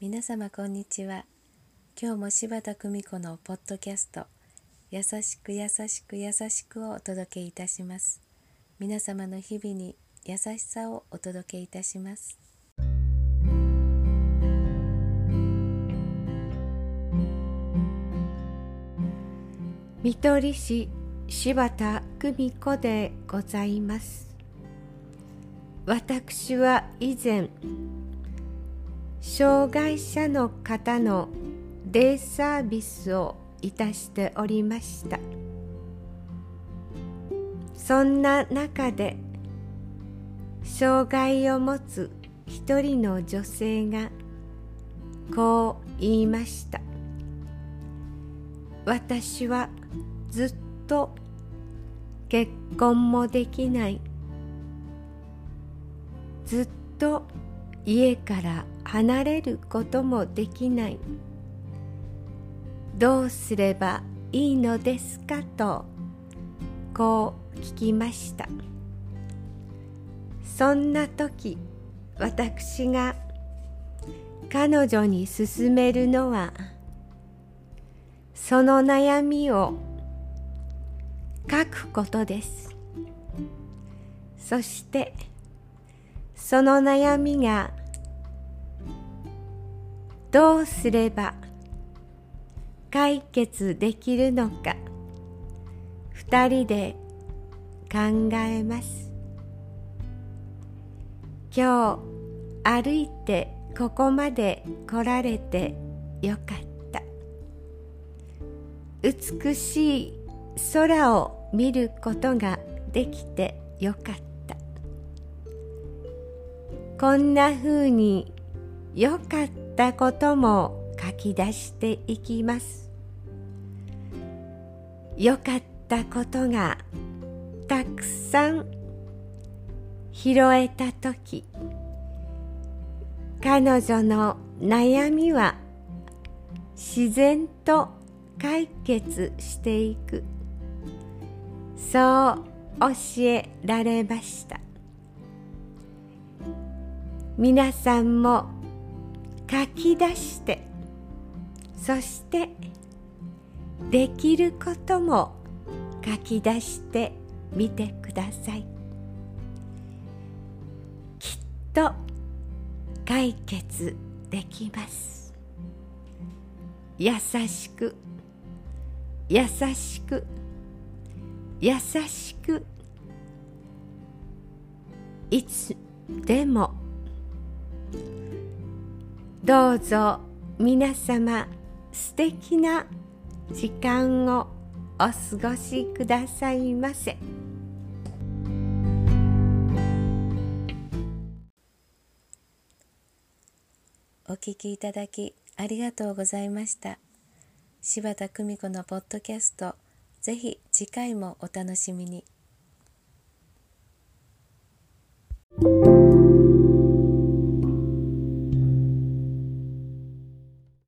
皆様こんにちは。今日も柴田久美子のポッドキャスト優しく優しく優しくをお届けいたします。皆様の日々に優しさをお届けいたします。見取り師柴田久美子でございます。私は以前障害者の方のデイサービスをいたしておりました。そんな中で障害を持つ一人の女性がこう言いました。私はずっと結婚もできない。ずっと家から離れることもできない。どうすればいいのですか？とこう聞きました。そんな時私が彼女に勧めるのはその悩みを書くことです。そしてその悩みがどうすれば解決できるのか二人で考えます。今日歩いてここまで来られてよかった。美しい空を見ることができてよかった。こんなふうに良かったことも書き出していきます。良かったことがたくさん拾えた時彼女の悩みは自然と解決していく。そう教えられました。皆さんも書き出してそしてできることも書き出してみてください。きっと解決できます。優しく優しく優しくいつでもどうぞ皆様素敵な時間をお過ごしくださいませ。お聞きいただきありがとうございました。柴田久美子のポッドキャスト、ぜひ次回もお楽しみに。